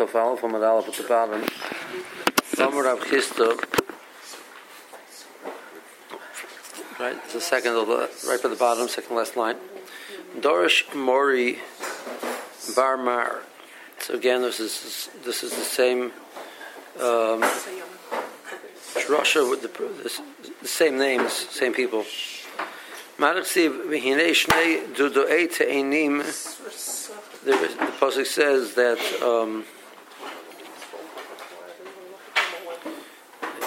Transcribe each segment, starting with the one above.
Chafal from an Aleph at the bottom. Samar Rav Chisda. Right, it's the second, of the, right at the bottom, second last line. Dorish Mori Bar Mar. So again, this is this is the same um, drasha with the, the, same names, same people. The, the pasuk says that um,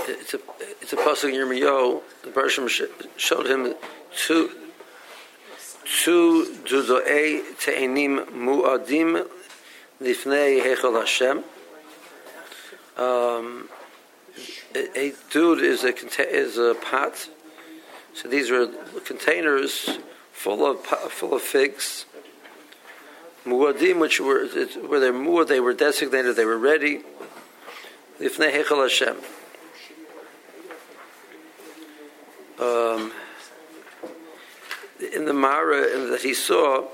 it's a it's pasuk Yirmiyahu. The Bershom showed him two two dudoei te'enim mu'adim lifnei hechol Hashem. Um, a, a dude is a is a pot so these were containers full of full of figs. Muadim, which were where they were, they were designated, they were ready. Ifnei Hechel Hashem. um, in the Mara in that he saw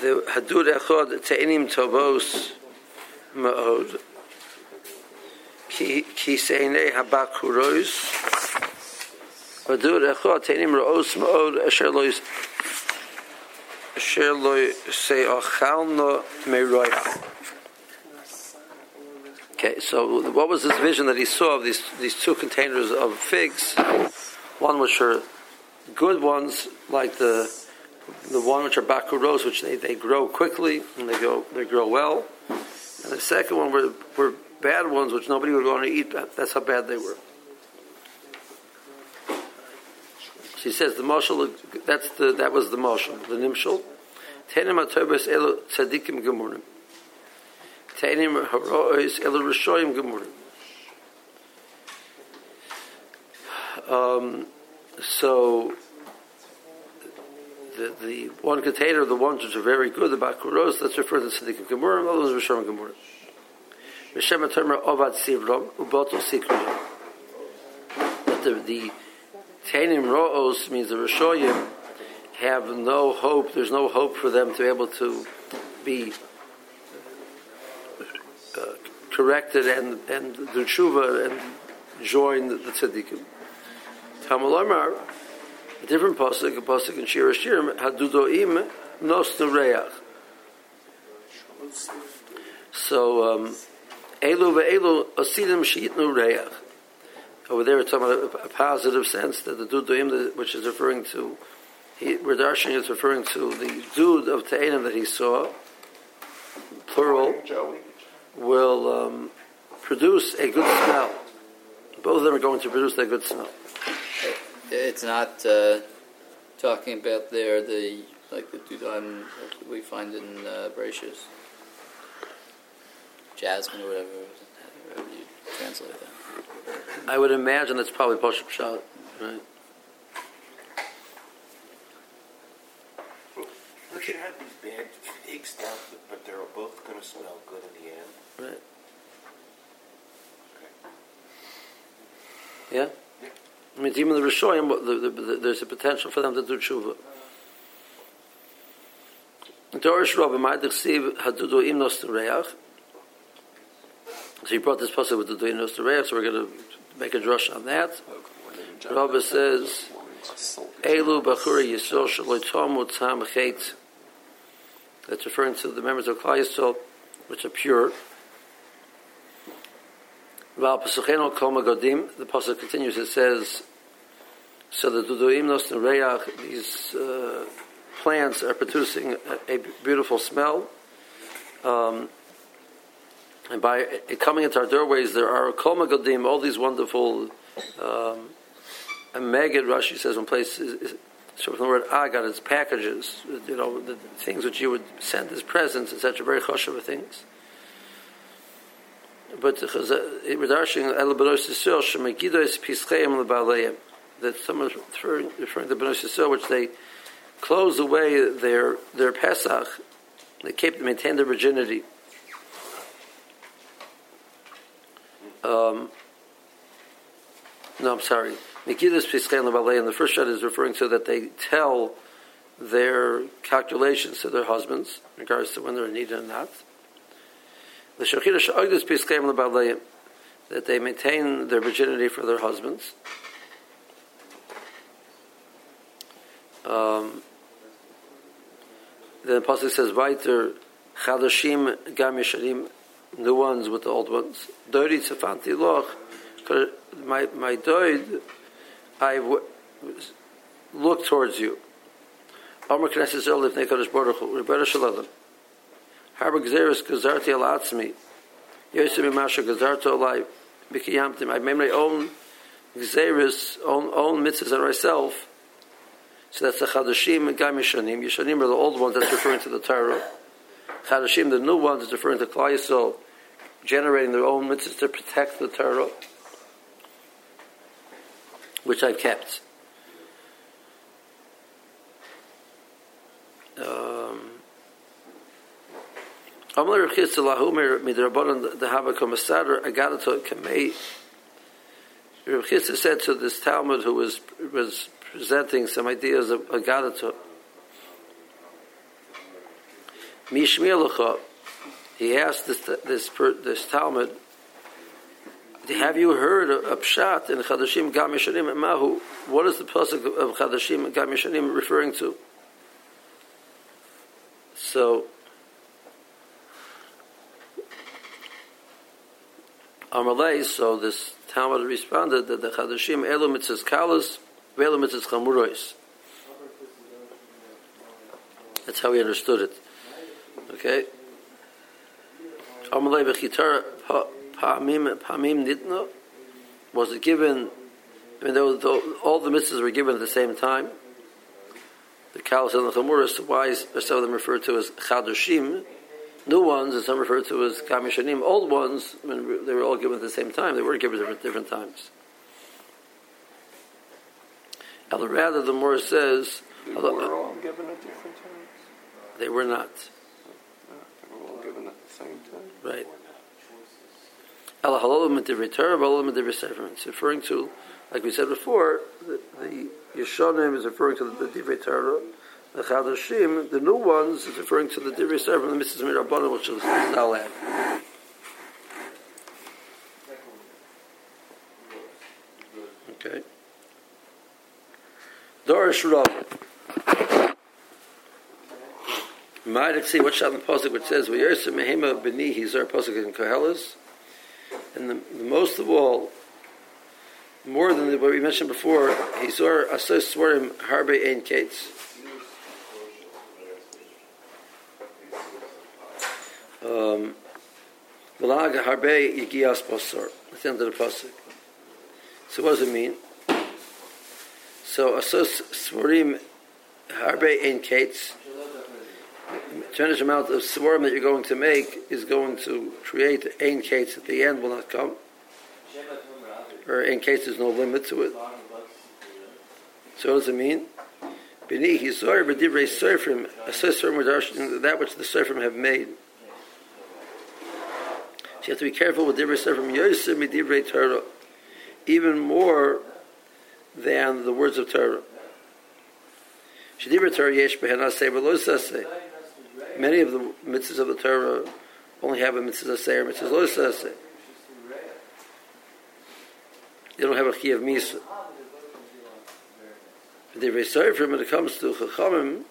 the Hadur Echod Te'enim Tobos Ma'od. Ki Seinei Habak Hurois Hadur Echod Te'enim Ro'os Ma'od Asher Lois Asher Lois Se'ochalno Me'royach Okay, so what was this vision that he saw of these these two containers of figs? One which are good ones, like the the one which are bakuros, which they, they grow quickly and they go they grow well, and the second one were were bad ones which nobody would want to eat. That's how bad they were. She says the moshel. That's the that was the moshel. The nimshel. Tenim harois elo rishoyim gemurim. Um, so the the one container, the ones which are very good, the bakuros, that's referred to tzadikim gemurim. All those rishoyim gemurim. Rishem atomer ovad sivrom ubotel sikrim. But the the Tainim Ro'os means the Rishoyim have no hope, there's no hope for them to be able to be corrected and, and do tshuva and join the, the tzaddikim. Tamal a different pasuk, a pasuk in Shir Hashirim, Hadudoim nos reach. So, um, Elu ve'elu asidim she'itnu reach. Over there, it's talking about a, positive sense that the duduim, which is referring to, he, Radharshan is referring to the dud of Ta'anim that he saw, plural, will um, produce a good smell. Both of them are going to produce a good smell. It's not uh, talking about there the like the dudaim we find in uh, Bereshis, jasmine or whatever, however you translate that. I would imagine that's probably Pashup Pshat, right? We should have these bad figs down, but they're both going to smell good in the end. Right. Okay. Yeah? Yeah. I mean, even the Rishoyim, the, the, the, there's a potential for them to do tshuva. Dorish Rabbi Ma'adich Siv Hadudu Imnos Reach. So he brought this pasuk with the Duinos Reach, so we're going to make a drush on that. Rabbi says, Elu Bachura Yisrael Shaloi Tomu Tam Chet. That's referring to the members of Klal Yisrael, which are pure. The pasuk continues. It says, "So the Duduim Nos Reach, these uh, plants are producing a, a beautiful smell." Um, and by coming into our doorways, there are kol magadim, all these wonderful. Um, and Megid Rashi says one place is, is the word agar, it's packages, you know, the things which you would send as presents, etc. Very choshev things. But Radashing El Benos Yisrael Shemagidos Pischeim LeBaleim that someone referring, referring to Benos which they close away their their Pesach, they keep maintain their virginity. Um, no, I'm sorry. Nikidas Pischein LeBaleim. The first shot is referring to that they tell their calculations to their husbands in regards to when they're needed or not. The Shechira Sha'ogdus Piskeim L'Balayim, that they maintain their virginity for their husbands. Um, then the Pasuk says, Weiter, Chadashim Gam Yesharim, new ones with the old ones. Doiri Tzefanti Loch, my, my doid, I w- look towards you. Baruch Hu, Rebbeinu Shalom. Harba Gzeres Gazarti Al Atzmi, Yosef Masha Gazarto Alai, Bikiyamtim. I made my own Gzeres, own, own mitzvahs on myself. So that's the Chadashim and Gam Yishanim. Yishanim are the old ones that's referring to the Torah. Chadashim, the new ones, is referring to Klal Yisrael, generating their own mitzvahs to protect the Torah, which I've kept. Uh, Um, Amler Rechitz Lahumer Midrabanan the Hava Komisadar Agadato Kamei. Rechitz said to this Talmud who was was presenting some ideas of Agadato. Mishmielacha, he asked this this this Talmud, have you heard of Pshat in Chadashim Gam Yishanim Mahu? What is the pasuk of Chadashim Gam Yishanim referring to? So, Amalei, so this Talmud responded that the Chadashim Elu mitzvahs kalas, Velu mitzvahs chamurois. That's how he understood it. Okay? Amalei b'chitar pa'amim pa'amim nitno. Was it given, mean, though, though all the mitzvahs were given at the same time, the Kalas and the Chamuras, why are some of them referred to as Chadoshim, new ones, and some referred to as Kamishanim, old ones, mean, they were all given at the same time. They were given at different, different times. Although rather, the Morah says, They were all given at different times. they were not. They were all given at the same time. Right. Allah halalim divrei halalim divrei It's referring to, like we said before, the, the Yeshonim is referring to the, the divrei Torah. The Chadashim, the new ones, is referring to the divrei Sefer, the Mrs. Mirabbanim, which is now add. Okay. Dorish Rav. Might see what the pasuk which says "V'yersa mehema b'ni hizar pasuk in Koheles," and the, the most of all, more than what we mentioned before, hizar asos svarim harbe ein kates. Um. That's the end of the pasuk. So what does it mean? So asos svarim harbe ein kates tremendous amount of swarm that you're going to make is going to create ein case at the end will not come. Or in case there's no limit to it. So what does it mean? Bini hisor b'divrei surfim, a surfim that which the surfim have made. So you have to be careful with divrei surfim yosem b'divrei Torah, even more than the words of Torah. Shedivrei Torah yesh behenaseh v'lo many of the mitzvahs of the Torah only have a mitzvah say or mitzvah lo say. They don't have a chi of misa. They're very sorry for when it comes to chachamim.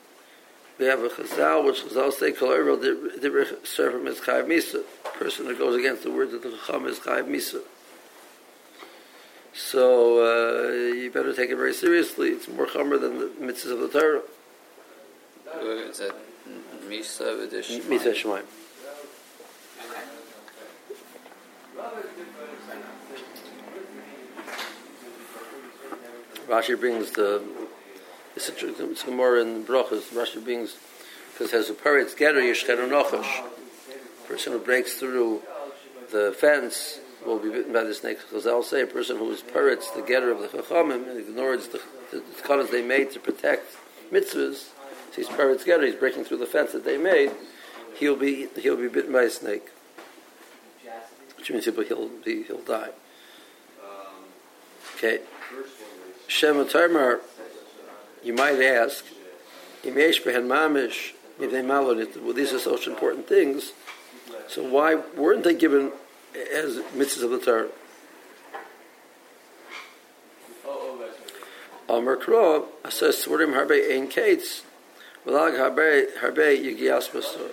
They have a chazal which chazal say kol erel divrei servim is chayav misa. Person that goes against the words of the chacham is chayav misa. So uh, you better take it very seriously. It's more chamer than the mitzvahs of the Torah. Is that Misa Misa Shemaim. Rashi brings the it's a, it's more in brachas. Rashi brings because has a paritz getter yishchenu nochash. Person who breaks through the fence will be bitten by the snake. Because I'll say a person who is paritz the getter of the chachamim and ignores the, the, the they made to protect mitzvahs. So he's paritz getter. He's breaking through the fence that they made. He'll be he'll be bitten by a snake, which means he'll he'll, be, he'll die. Okay. Shem Tarmar, you might ask, well, these are such important things. So why weren't they given as mitzvahs of the Torah? Amar Kro, says Svarim Harbe Ein Kates, Valag Harbe Harbe Yigias Basur.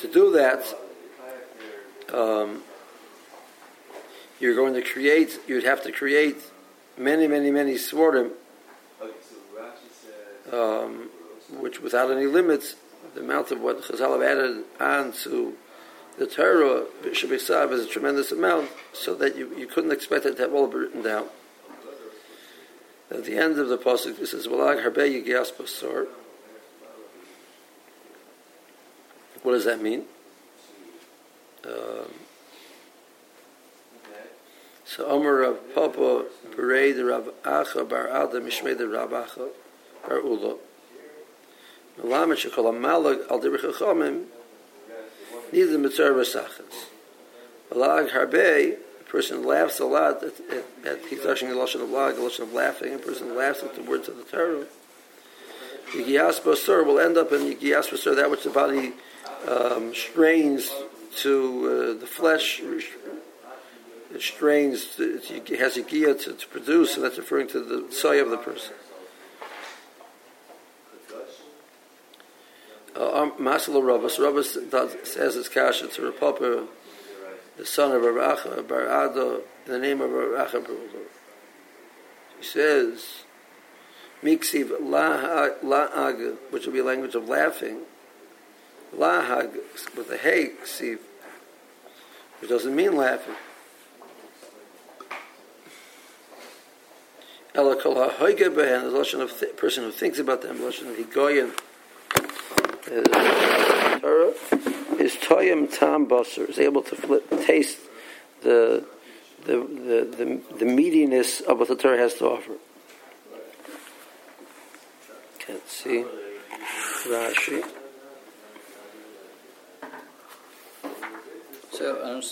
To do that, um, you're going to create, you'd have to create many, many, many Svarim, um, which without any limits, the amount of what Chazal have added on to the Torah, Shabbat is a tremendous amount, so that you, you couldn't expect it to have all be written down. At the end of the pasuk, it says, "Valag harbe yigias basor." What does that mean? Um, so Omer Rav Papa Berei Rav Acha Bar Ada Mishmei the Rav Acha Bar Ula. Melamed Shekol Amalag Al Dirich Chachamim Neither Mitzvah Rasachas. Valag harbe person laughs a lot at, at, at Hikdashing the Lashon of Lag, the Lashon of laughing, a person laughs at the words of the Torah. Yigiyas Basur will end up in Yigiyas Basur, that which the body um, strains to uh, the flesh, it strains, it has a gear to, to produce, and that's referring to the soy of the person. Masala Rabbas, Rabbas says it's kasha to Rapapa, the son of Aracha Bar Ado, in the name of Aracha Bar He says, Miksiv La'ag, which will be a language of laughing, La'ag, with the Hey, Ksiv, which doesn't mean laughing. Ela kol ha'hoige behen, the Lashon of person who thinks about them, Lashon of Higoyen, Torah, is toyim tam basar, is able to flip, taste the, the, the, the, the meatiness of what the Torah has to offer. Can't see. Rashi. So, um,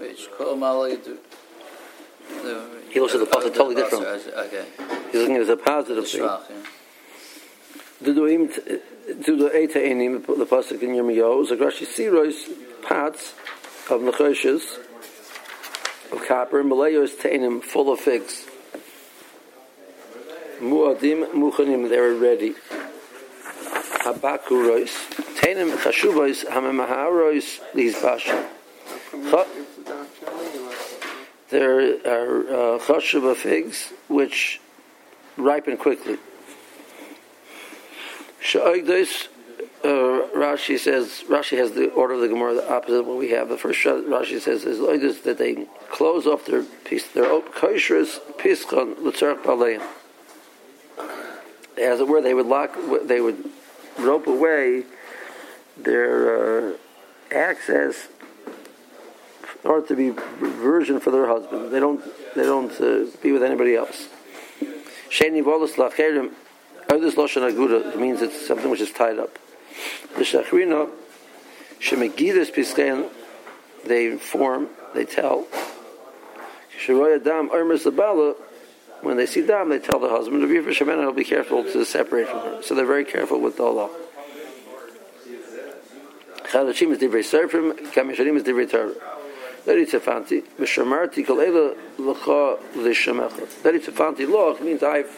I'm Shkol Mali, do- He looks at uh, the positive totally different. Okay, He's looking at the positive thing. Shrach, yeah. Duduim Dudu Eita Enim, the pasuk in Yirmiyahu, Zagrashi Sirois, parts of nechoshes, of copper, Malayos Tainim, full of figs. Muadim Muchanim, they are ready. Habakurois, Tainim Chashuvois, Hamamaharois, these bash. Cha- There are uh, figs which ripen quickly. Sha'ogdos, uh, Rashi says, Rashi has the order of the Gemara, the opposite of what we have. The first Rashi says is that they close off their piece, their kosherous pischon l'tzarech baleim. As it were, they would lock, they would rope away their uh, access order to be virgin for their husband. They don't, they don't uh, be with anybody else. Sheni volus lacherim Others lashon aguda means it's something which is tied up. The shachrina shemegidus piskein they inform, they tell. When they see dam, they tell the husband for shemena. He'll be careful to separate from her. So they're very careful with the law. Chadashim is divrei serfim, kamisharim is divrei Torah. Leri tzefanti, v'shamarti kol ela l'cha l'shemecha. Leri tzefanti loch means I've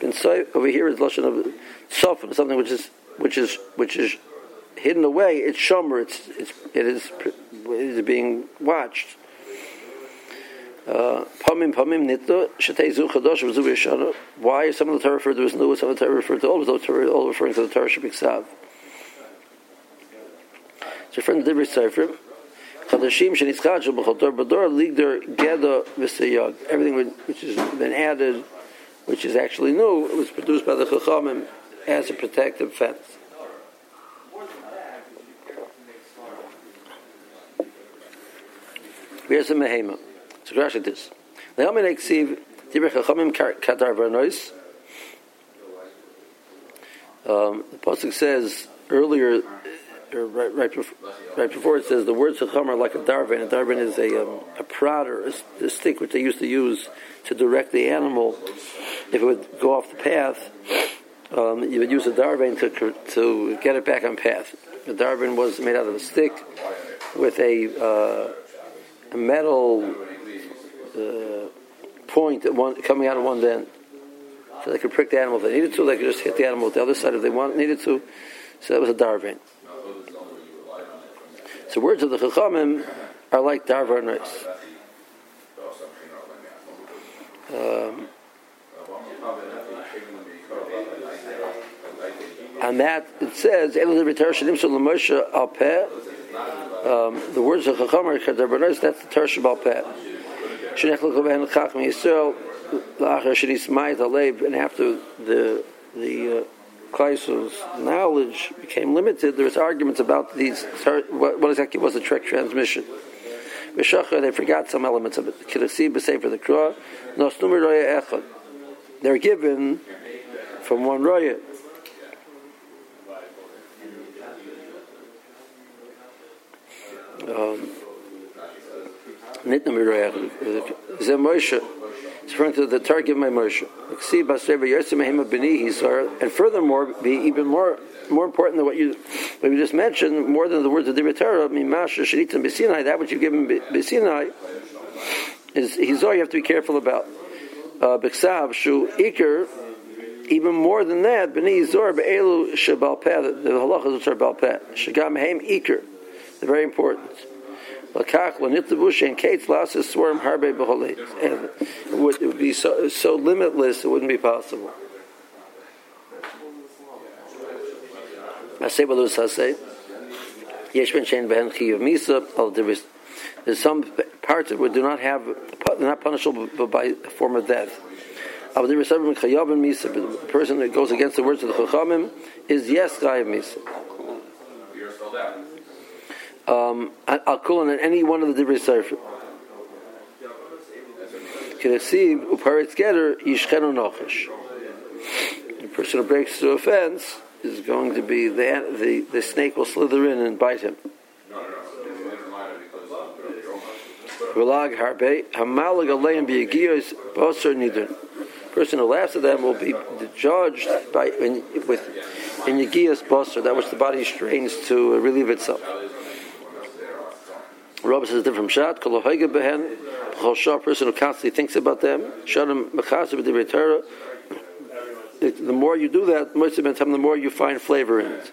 been so over here is lashon of soften something which is which is which is hidden away. It's shomer. It's it's it is it is being watched. Uh. Why is some of the Torah referred to as new, some of the Torah referred to old, those Torah all referring to the Torah Shabbat It's referring to the Sefer. Chadashim shenitzchadshel b'chol Torah b'dor ligder geda v'seyag. Everything which has been added which is actually new, it was produced by the Chachamim as a protective fence. Here's a mehema. A crash at this. Le'amin eksiv divrei Chachamim katar varnois. Um, the pasuk says earlier, or right, right, before, right before it says the words Chacham are like a darvin. A darvin is a, um, a prodder, a, a stick which they used to use to direct the animal if it would go off the path. um, you would use a darvin to to get it back on path. The darvin was made out of a stick with a, uh, a metal uh, point at one, coming out of one end, so they could prick the animal if they needed to. They could just hit the animal with the other side if they want needed to. So that was a darvin. So words of the chachamim are like darvin um, on that it says um, the words of Chacham are Kadarbanos, that's the Tershim al Peh. Shenech L'Koben Chacham Yisrael L'Achar Shenis Mayit Alev and after the the uh, Kaiser's knowledge became limited, there was arguments about these what, what exactly was the trek transmission. They forgot some elements of it. Kirasi b'sefer the Krah, Nosnum Roya Echad. They're given from one Roya. Um, Roya. It's referring to the Targum my Moshe. And furthermore, be even more more important than what you what you just mentioned, more than the words of the Torah, Mimasha Shalitim B'Sinai, that which you've given B'Sinai, is Hizor you have to be careful about. Uh, Shu Iker, even more than that, B'ni Yizor B'Elu Shabalpeh, the halachas which are Bal Peh, Shagam Heim Iker, they're very important. Lakach l'nitlavush and kates lasses swarm harbe b'cholei. And it would be so, so limitless, it wouldn't be possible. I Asay balus hasay. Yesh ben shein behen chiyav misa. Oh, there's some parts that do not have, not punishable by a form of death. But the person that goes against the words of the Chachamim is yes chayav misa um, Al Kulon in any one of the Divrei Sefer. Kiresiv uparitz getter yishchenu nochish. The person who breaks through a fence is going to be the, the the snake will slither in and bite him. Relag harbe hamalag aleim biyagiyos boser nidun. Person who laughs at them will be judged by in, with in yagiyos boser, that which the body strains to relieve itself. Rabbi says a different shot. Kol behen. Chol person who constantly thinks about them. Shadim mechaser b'divrei Torah. The more you do that, most of the time, the more you find flavor in it.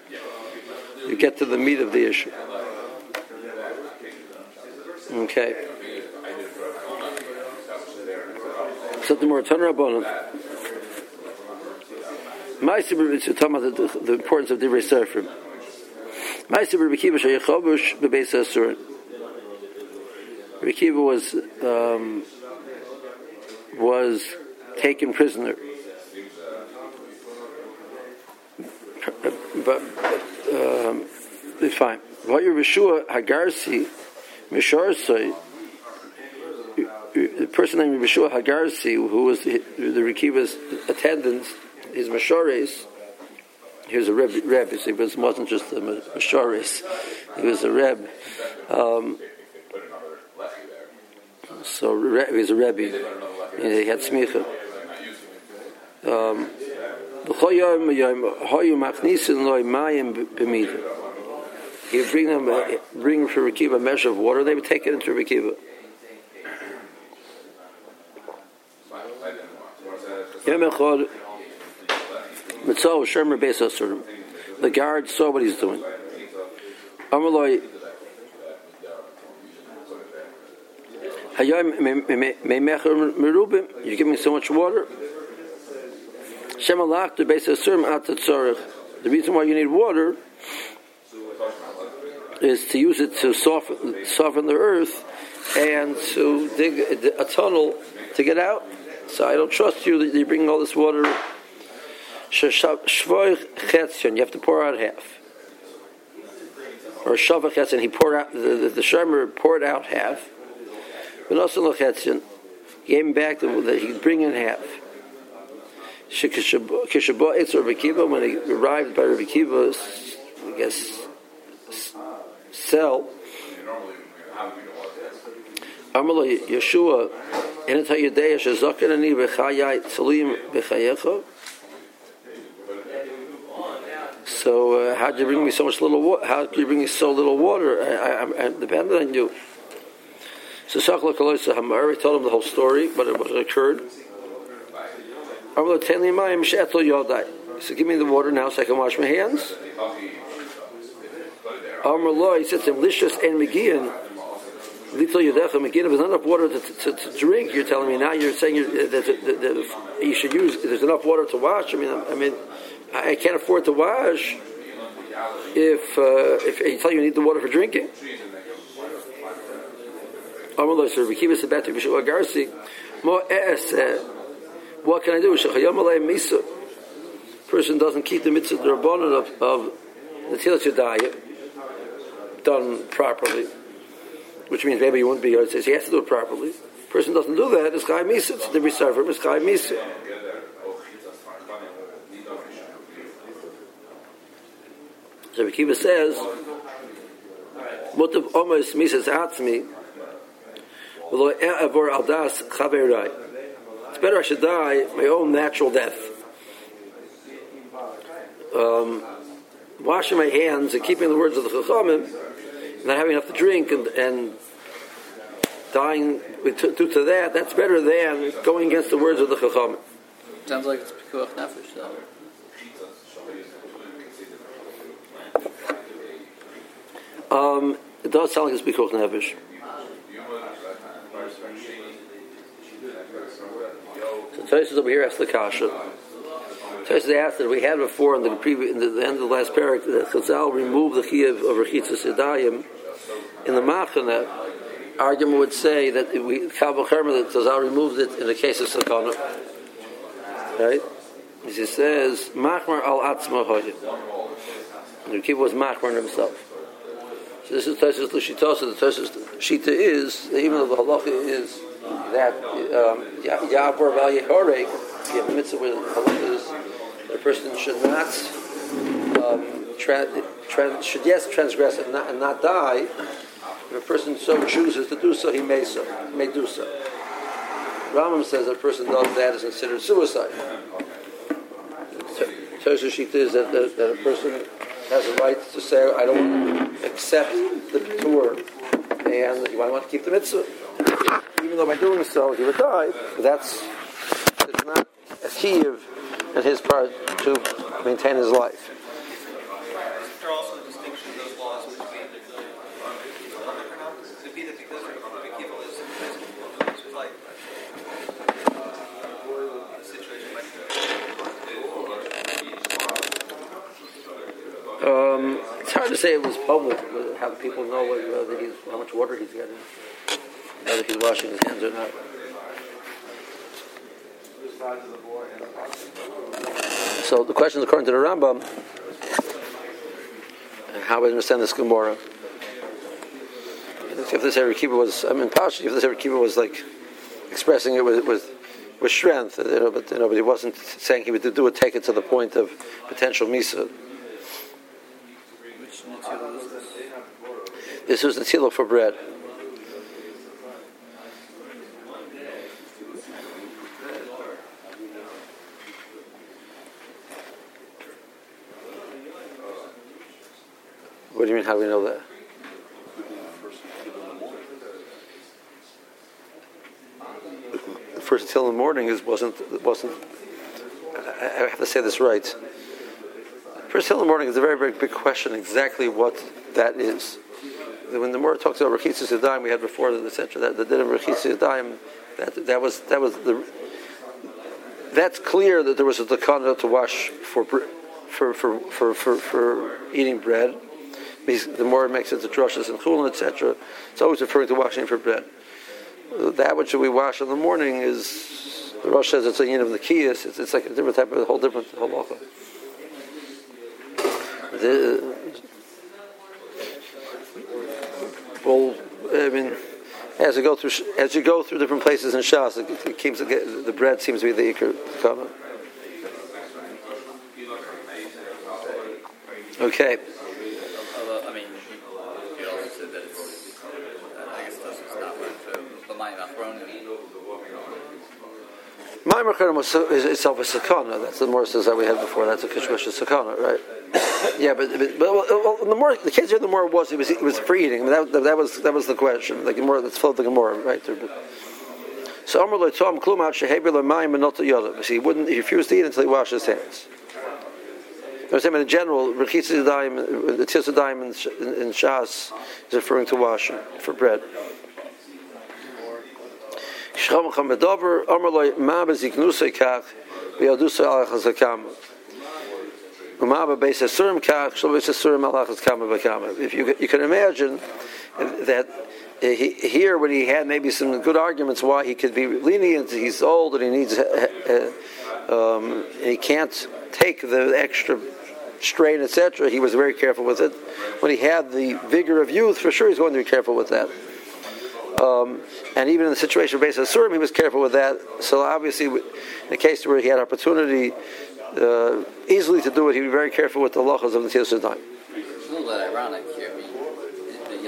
You get to the meat of the issue. Okay. Something more. Turn rabbanon. Ma'aser is talking about the, the importance of divrei sefer. Ma'aser b'kiva shayachobush b'beis asurin. Rekiva was um, was taken prisoner, but um, fine. What your Yeshua Hagarsi Misharsai, the person named Yeshua Hagarsi, who was the, Rekiva's attendant, his Mashores. He was a Reb, Reb he wasn't just a Mashores, he was a Reb. Um, so he was a Rebbe. He had smicha. Um, he would bring them, uh, bring for Rekiva a measure of water. They would take it into Rekiva. The guard saw what he's doing. Amaloi You're giving so much water. The reason why you need water is to use it to soften, soften the earth and to dig a, tunnel to get out. So I don't trust you that you're bringing all this water. You have to pour out half. Or shavach and he poured out the, the, the shemer poured out half. But also Lochetzin gave him back the, that he could bring in half. When he arrived by Rabbi Kiva's, I guess, cell, Yeshua, Tzalim So uh, how do you bring me so much little? How do you bring me so little water? I, I, dependent on you. So Shachla Kaloisa Hamar, he told him the whole story, what, what occurred. So give me the water now so I can wash my hands. Amr Lo, he said to him, Lishus and Megian, Little Yudecha Megian, there's enough water to, to, to, drink, you're telling me now you're saying you're, that, that, that you should use, there's enough water to wash. I mean, I, I mean, I can't afford to wash if, uh, if you tell you you need the water for drinking. Amr Lo, so Rekiva said back to Bishua Garsi, Mo Es, Eh, what can I do? Person doesn't keep the mitzvah the rabbanon of, of the tilat diet done properly, which means maybe you wouldn't be. It says he has to do it properly. Person doesn't do that. It's chai misa. It's the reserve. It's chai misa. So Rekiva says, "Mutav omas misas atzmi, It's better I should die my own natural death. Um, washing my hands and keeping the words of the Chachamim, not having enough to drink and, and dying due to that, that's better than going against the words of the Chachamim. Sounds like it's pikuach nefesh, though. Um, it does sound like it's pikuach nefesh. So Tosis over here asks the kasha. Tosis asked that we had before in the previous, in the, end of the last paragraph that Chazal removed the chiyuv of Rechitzas Yadayim. In the Machana, argument would say that we Kabbalah that Chazal removed it in the case of Sakana. Right? He says, Machmar al Atzma Hoyim. The Kibbutz was Machmar himself. So this is Tosis Lushitosa. The Tosis Shita is, even though the halacha is that um, Yavor Val Yehorek, the mitzvah where the halacha is, the person should not, um, tra- tra- should yes transgress and not, and not die. If a person so chooses to do so, he may so, may do so. Rambam says that a person does that is considered suicide. Tosa Shita is that, that, that a person has a right to say, I don't accept the tour, and I want to keep the mitzvah. Even though by doing so he would die, that's it's not a in his part to maintain his life. There are also distinctions of those laws which be to be that because the people is his life. The situation Um, it's hard to say it was public, how people know whether he's, how much water he's getting, whether he's washing his hands or not. So the question, is according to the Rambam, how we understand this Gemara. If this Kippur was, I mean, Pashi, if this Kippur was like expressing it with, with, with strength, you know, but, you know, but he wasn't saying he would do it, take it to the point of potential Misa. Which Netzilah is this? This was the tilo for bread. What do you mean? How do we know that? First till in the morning is wasn't wasn't. I have to say this right. First till in the morning is a very very big question. Exactly what that is. When the Mora talks about rechitzis yadayim, we had before the etc. That the din of rechitzis yadayim, that that was that was the. That's clear that there was a takana to wash for for for for for, for eating bread. The more it makes it to drushes and chulin, etc. It's always referring to washing for bread. That which we wash in the morning is the Rosh says it's a yin of the kiyas. It's, it's like a different type of a whole different halacha. The, well, I mean, as you go through as you go through different places in Shas, it, it keeps the bread seems to be the ikar comment. Okay. I mean, you also said that it's, is the is itself a sakana. That's the more says that we had before. That's a kishmash sakana, right? Yeah, but, but, but well, the more the case here, the more it was, it was, it was for eating. I mean, that, that was that was the question. The Gemara that's flowed the Gemara right there. But, so Amr tom klum out shehebi Lamayim and not yodav. So he wouldn't. He refused to eat until he washed his hands. I'm saying in general, rechitz daim, the tis daim in, in, Shas is referring to washing for bread. Shcham chamedover Amr kach. If you you can imagine that he, here when he had maybe some good arguments why he could be lenient, he's old and he needs uh, um, and he can't take the extra strain, etc. He was very careful with it. When he had the vigor of youth, for sure he's going to be careful with that. Um, and even in the situation of Beis Asurim, he was careful with that. So obviously, in the case where he had opportunity uh, easily to do it, he'd be very careful with the lachas of the time. It's a little bit ironic here. I mean, the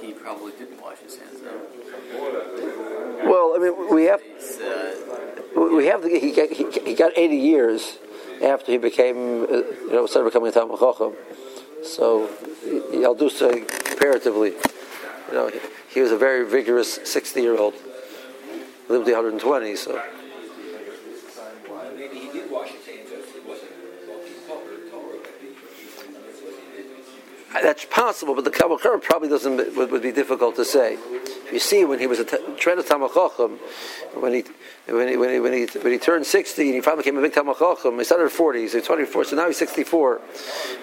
he, he probably didn't wash his hands though. Well, I mean, we have uh, we have the, he, got, he, he got 80 years after he became, uh, you know, started becoming a Talmud Chacham. So, Yaldusa, comparatively, you know, he, he was a very vigorous 60 year old. Lived to 120, so. That's possible, but the Kabbalah probably doesn't would, would be difficult to say. If you see when he was a tremendous Talmud Chacham, when he when he, when he when he when he turned sixty and he finally became a big Talmud Chacham, he started at forty, he's twenty four, so now he's sixty four,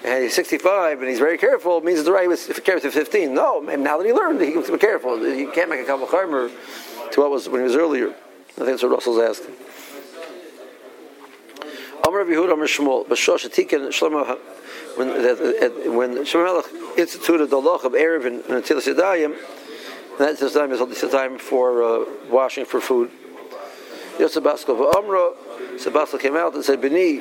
and he's sixty five, and he's very careful. It means the right he was careful to fifteen. No, now that he learned, he was careful. You can't make a Kabbalah to what was when he was earlier. I think that's what Russell's asking. Amr Yehuda Amr Shmuel, Atikin Shlomo when when Shlomo instituted the law of Erev and Natilas Yadayim, that time is the time for uh, washing for food. Yosef Baskov Amra, Sebastian came out and said, "Bini."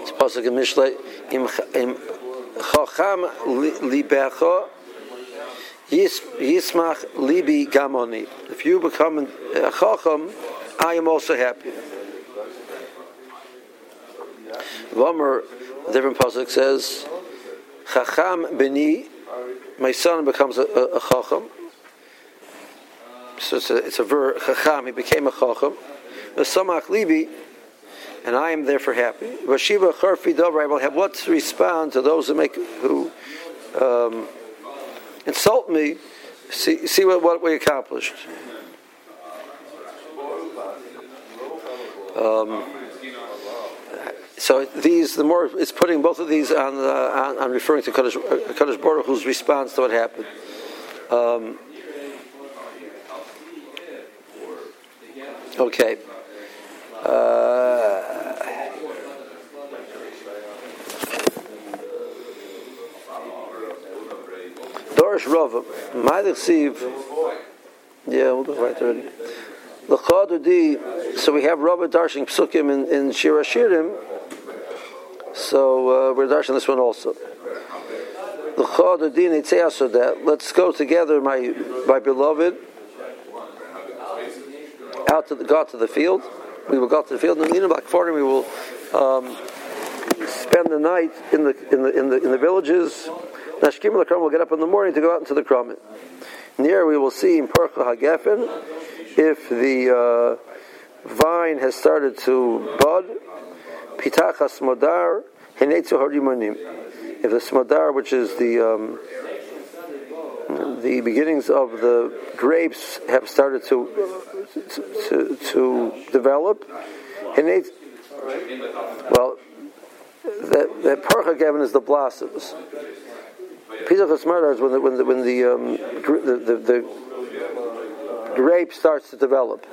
It's pasuk in Mishlei im im chacham libecha yismach libi gamoni. If you become a chacham, I am also happy. Vomer, a different pasuk says, "Chacham beni." My son becomes a, a, a chacham. So it's a, it's a chacham. He became a chacham. The samach libi, and I am therefore happy. Vashiva charfi dover. I will have what to respond to those who make who um, insult me. See, see what, what we accomplished. Um, so these, the more it's putting both of these on, uh, on, on, referring to Kaddish, Kaddish Baruch whose response to what happened. Um, okay. Uh, Dorish Rava, Ma'adich Yeah, we'll go right already. So we have Rabbi Darshan Psukim in, in Shira Shirim. So uh, we're darshing this one also. Let's go together, my my beloved, out to the go to the field. We will go out to the field in Black we will um, spend the night in the in the in the in the villages. Nashkim will get up in the morning to go out into the Kramit. Near we will see in Parcha Hagefen if the uh, vine has started to bud. Pitach Smodar Hinetzu Harimanim. If the Smodar, which is the um, the beginnings of the grapes, have started to to, to develop, Hinetz, well, that that Parcha Gavin is the blossoms. Pesach Smodar is when the when the when the, um, the, the, the grape starts to develop.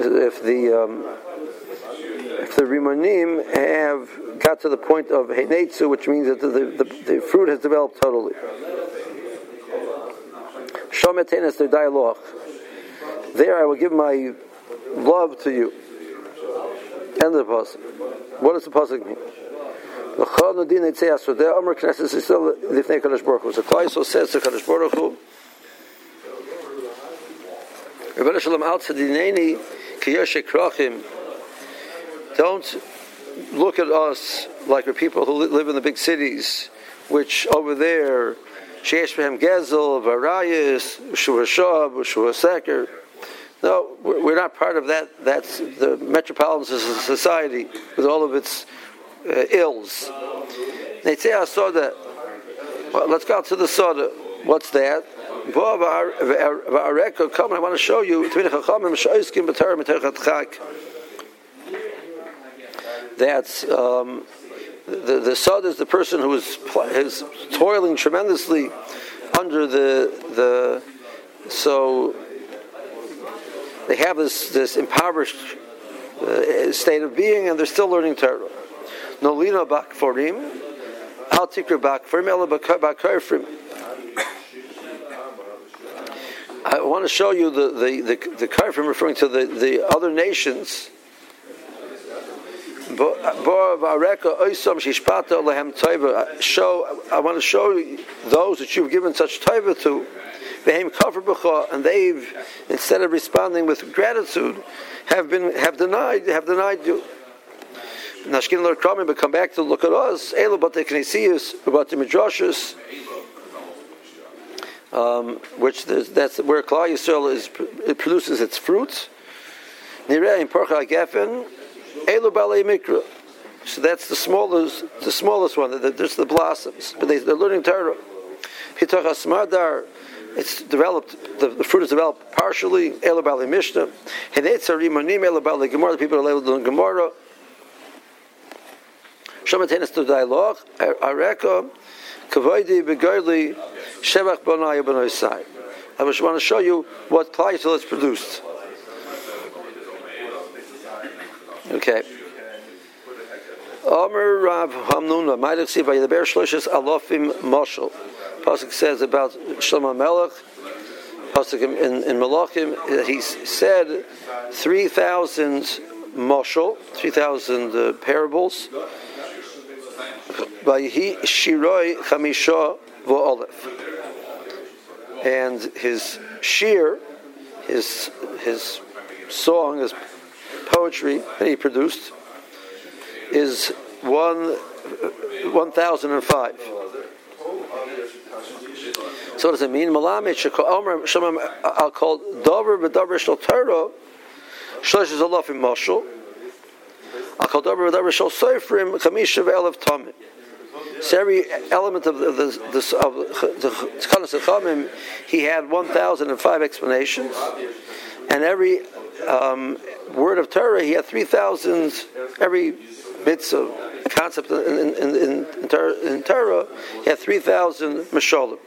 If the um, if the rimonim have got to the point of heinetzu, which means that the, the, the fruit has developed totally. Shometenes their dialogue. There I will give my love to you. End of the pasuk. What does the pasuk mean? The Amr Knesset is still Lifnei Kadosh Baruch Hu. So Klai says to Kadosh Baruch Hu, Rebbeinu Shalom al tzadineni kiyoshe krochim. Don't look at us like we're people who live in the big cities, which over there, Sheish Behem Gezel, Varayas, Shua Shab, Shua Seker. No, we're not part of that. That's the metropolitan society with all of its uh, ills. They say I saw. Well, let's go to the soda. What's that? Come, I want to show you. That's um, the the sod is the person who is is toiling tremendously under the the so they have this this impoverished uh, state of being and they're still learning Torah. Nolina bakforim, al tikra bakforim, ela bakforim. I want to show you the the the, the referring to the, the other nations. Show, I want to show those that you've given such taiva to, and they've instead of responding with gratitude, have been have denied have denied you. Nashkin Lord Kramen, but come back to look at us. Elu but the Knesius, about the Midrashus, um, which that's where Klal Yisrael is it produces its fruits. Nireh in Porcha Gefen, Elu Balei Mikra. So that's the smallest, the smallest one. The, there's the blossoms, but they, they're learning Torah. Hitach Asmadar, it's developed. The, the fruit is developed partially. Elu Balei Mishnah, Hinetzer Rimonim Elu Balei Gemara. The people are labeled in Gemara. Shamatenis to dialogue. Areka, Kavoidi Begoili, Shevach Bonai Bonoisai. I just want to show you what Klal Yisrael has produced. Okay. Omer Rav Hamnuna, Ma'ilach Siva, Yedaber Shloshes Alofim Moshel. Pasuk says about Shlomo Melech, Pasuk in, in, Malachim, that he said 3,000 Moshel, 3,000 uh, parables. Vayhi Shiroi Chamisha V'Olef. And his shir, his his song, his poetry that he produced, is one one thousand and five. So what does it mean? Malamed Shekol Omer Shemam I'll call Dover B'Dover Shel Torah Shlosh is Alofim Moshel. I'll call Dover B'Dover Shel Seifrim Chamisha V'Elef Tomim. So every element of the the, of the Tchanas Echamim, he had one thousand and five explanations, and every um, word of Torah, he had three thousand. Every mitzvah concept in in, in, in, Torah, Torah, he had three thousand mashalim.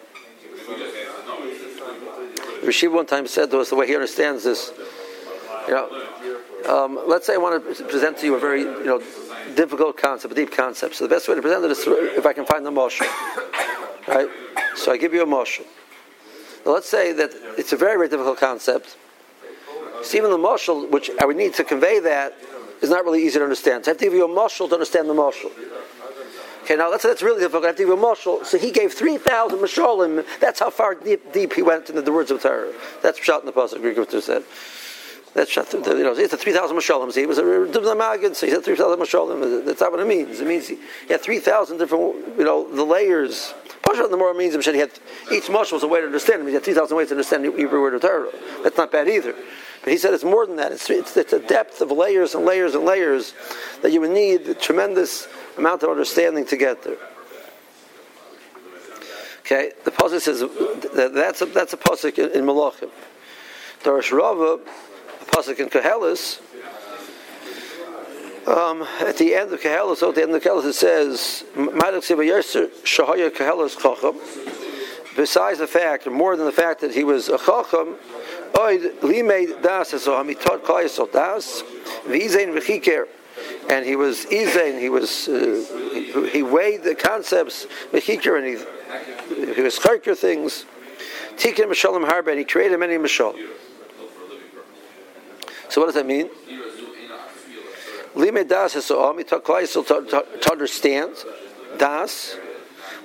Rashiv one time said to us the way he understands this. You know, um, let's say I want to present to you a very you know difficult concept, a deep concept. So the best way to present it is through, if I can find the moshel, right? So I give you a moshel. Now let's say that it's a very very difficult concept. So even the moshel, which I would need to convey that, is not really easy to understand. So I have to give you a moshel to understand the moshel. Okay, now let's say that's really difficult. I have to give you a moshel. So he gave 3,000 mashalim. That's how far deep, deep he went into the words of Torah. That's shot in the Pasuk, Greek said. That's you know, it's a 3,000 mashalim. He was a Magid, so he said 3,000 mashalim. That's not what it means. It means he, had 3,000 different, you know, the layers. Pasha the more means he had, each moshel was a way to understand. He had 3,000 ways to understand Hebrew word of Torah. That's not bad either. But he said it's more than that. It's, it's, it's a depth of layers and layers and layers that you would need a tremendous amount of understanding to get there. Okay, the pasuk says that that's a, that's a pasuk in, in Malachim. Darash Rava, pasuk in Koheles. Um, at the end of Koheles, so at the end of Koheles, it says. Besides the fact, or more than the fact that he was a Chacham, Oid Limei Das taught Klal Yisrael Das, V'izein V'chiker, and he was Izain, he was, uh, he, he weighed the concepts, V'chiker, and he, he was Charker things, Tikkun Mishalim Harbe, and he created many Mishal. So what does that mean? Limei Das Yisrael to, understand, Das,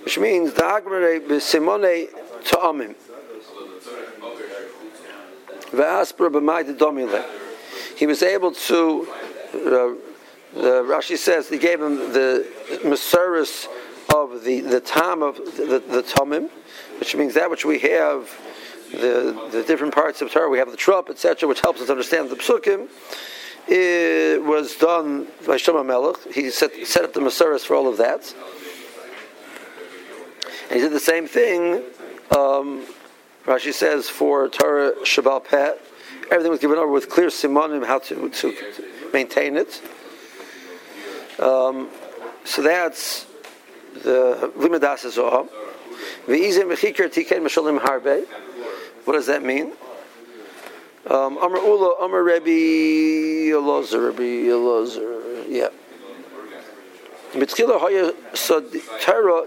which means the Agmare Simone Ta'amim. V'aspra b'mayde domile. He was able to. Uh, the Rashi says he gave him the Masaris of the the time of the, the Tomim, which means that which we have, the the different parts of Torah. We have the Trup, etc., which helps us understand the Psukim. It was done by Shlomo Melech. He set, set up the Masaris for all of that. And he did the same thing. Um, Rashi says for Torah Shabbal Pet, everything was given over with clear simonim how to, to maintain it. Um, so that's the limadas zohar. V'izim v'chikir harbe. What does that mean? Um, Amar Ula, Amar Rebbe Elazar, Rebbe Elazar, yeah. Haya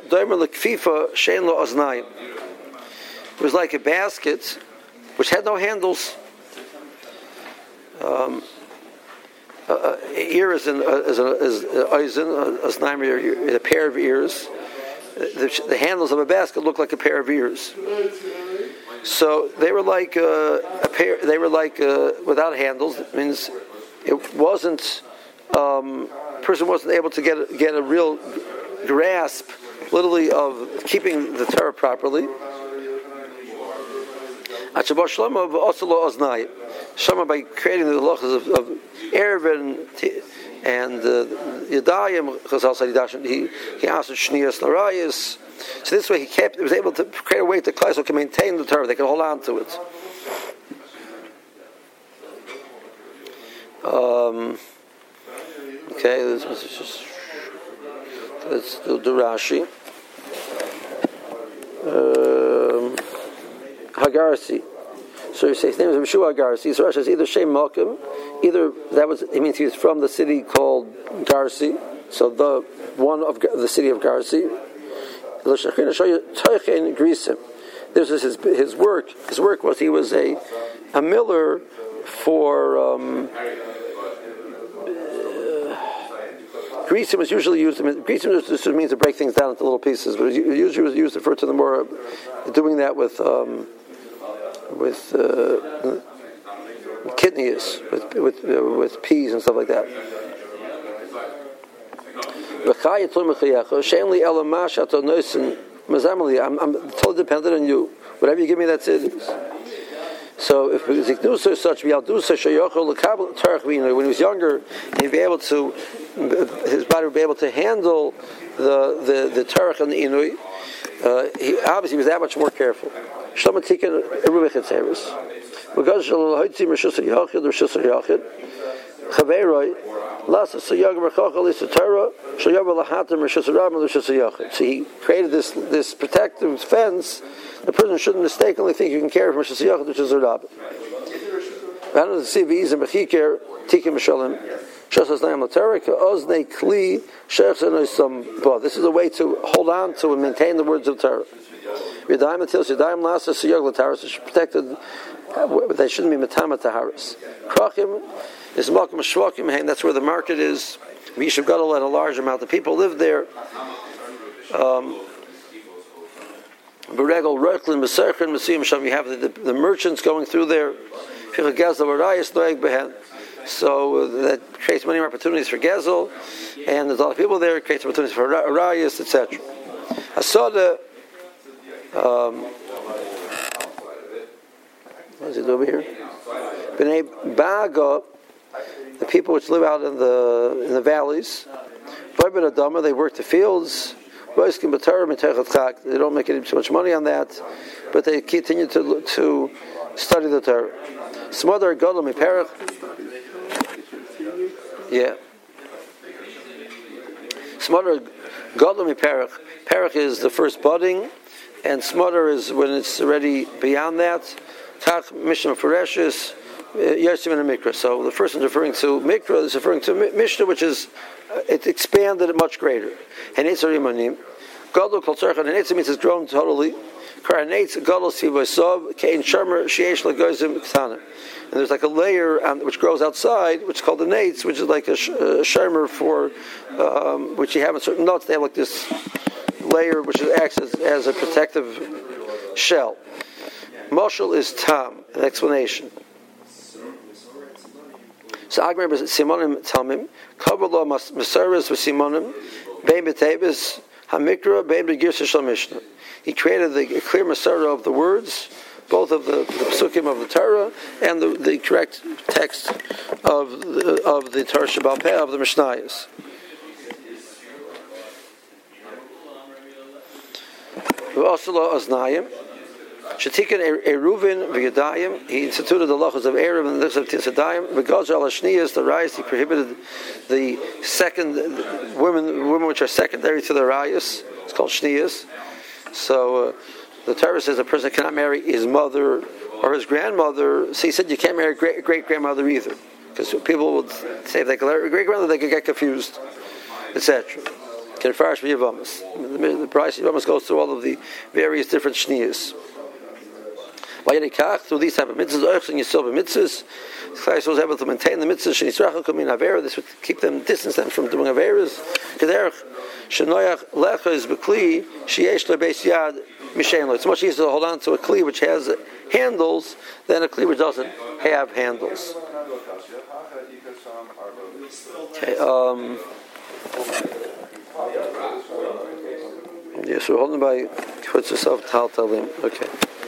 daimer lekfifa shein lo aznayim. It was like a basket which had no handles. Um, uh, ear is an is a is a pair of ears. The, the, handles of a basket look like a pair of ears. So they were like uh, a pair. They were like uh, without handles. It means it wasn't. Um, person wasn't able to get get a real grasp, literally, of keeping the Torah properly. Shama by creating the lachas of, of Erev and and uh, Yadayim, Chazal said he he asked Shnias Narayas. So this way he kept, he was able to create a way to Klaisel can maintain the Torah, they can hold on to it. Um, okay, this was just, let's do Rashi. Um, Hagarsi. So you say his name is Meshua Garsi. So Rashi says either Shem Malkim, either that was it means he was from the city called Garsi. So the one of the city of Garsi. This is his, his work. His work was he was a a miller for. Um, uh, was usually used. I just means to break things down into little pieces, but it usually was used to refer to the more uh, doing that with um, with uh, kidneys, with with uh, with peas and stuff like that. I'm, I'm totally dependent on you. Whatever you give me, that's it. So if Ziknusa is such, when he was younger, he'd be able to, his body would be able to handle the the the Tarach and the Inui. Uh, he obviously was that much more careful. Shlomo Tikkun Eruvich Etzeres. Because Shalom Hoitzim Rishus Yachid Rishus Yachid. Chaveroi Lasa Sayag Merchachal Lisa Torah Shayab Lahatim Rishus Rabim Rishus Yachid. So he created this this protective fence. The person shouldn't mistakenly think you can carry from Rishus Yachid Rishus Rabim. V'anu Tzivi Izim Bechiker Tikkun Mishalim. This is a way to hold on to and maintain the words of Torah. Yadayim until Yadayim lasa siyog l'taris is protected. They shouldn't be matama taharis. Krachim is malkum shvakim and that's where the market is. Yishuv Gadol and a large amount of people live there. Um, Beregel Reklin Meserchen Mesim Sham. You have the, the, the merchants going through there. So uh, that creates many opportunities for Gezel, and there's a lot of people there. Creates opportunities for Arayas, etc. Asada um, what is it over here? Bnei Baga, the people which live out in the in the valleys. They work the fields. They don't make any too much money on that, but they continue to to study the Torah. Smother Godom Perach. Yeah. Smother Godom Perach. Perach is the first budding and smutter is when it's already beyond that. Tak Mishnah Fereshis, Yersim and Mikra. So the first one is referring to Mikra, is referring to Mishnah, which is uh, it expanded much greater. And it's Rimanim. Gadol Kol and it's means it's grown totally. Karanetz Gadol Sivasov, Kain Shermer, Shiesh Lagozim Ktana. And there's like a layer um, which grows outside, which is called the nates, which is like a, sh- a shermer for, um, which you have in certain nuts. They have like this layer which acts as, as a protective shell. Moshel is tam, an explanation. So Agmar Simonim Talmim, Kabbalah Masaras with Simonim, Bein B'Tevis, Hamikra, Bein Shal Mishnah. He created the clear Masara of the words, both of the, the psukim of the Torah and the, the correct text of the, of the Torah Shabbal Peh of the Mishnayos. Shetikin Eruvin v'Yadayim. He instituted the lachos of Erev and the lachos of Tisadayim. V'Gaz al Shniyas, the rice. He prohibited the second women, women which are secondary to the rayas. It's called Shniyas. So uh, the Torah says a person cannot marry his mother or his grandmother. So he said you can't marry great great grandmother either, because people would say if they great grandmother, they could get confused, etc. Can farish Yavamas. The price Yavamas goes through all of the various different shniyas. Vayikach through these type of mitzvahs, and Yisrael mitzvahs. Christ was able to maintain the mitzvahs. Shenisrachel coming avera. This would keep them, distance them from doing averas. Kederach shenoyach lecha is bekli sheyesh lebeis yad mishenlo. It's much easier to hold on to a kli which has handles than a kli which doesn't have handles. Okay. Um, yes, we're holding by puts yourself tal talim. Okay.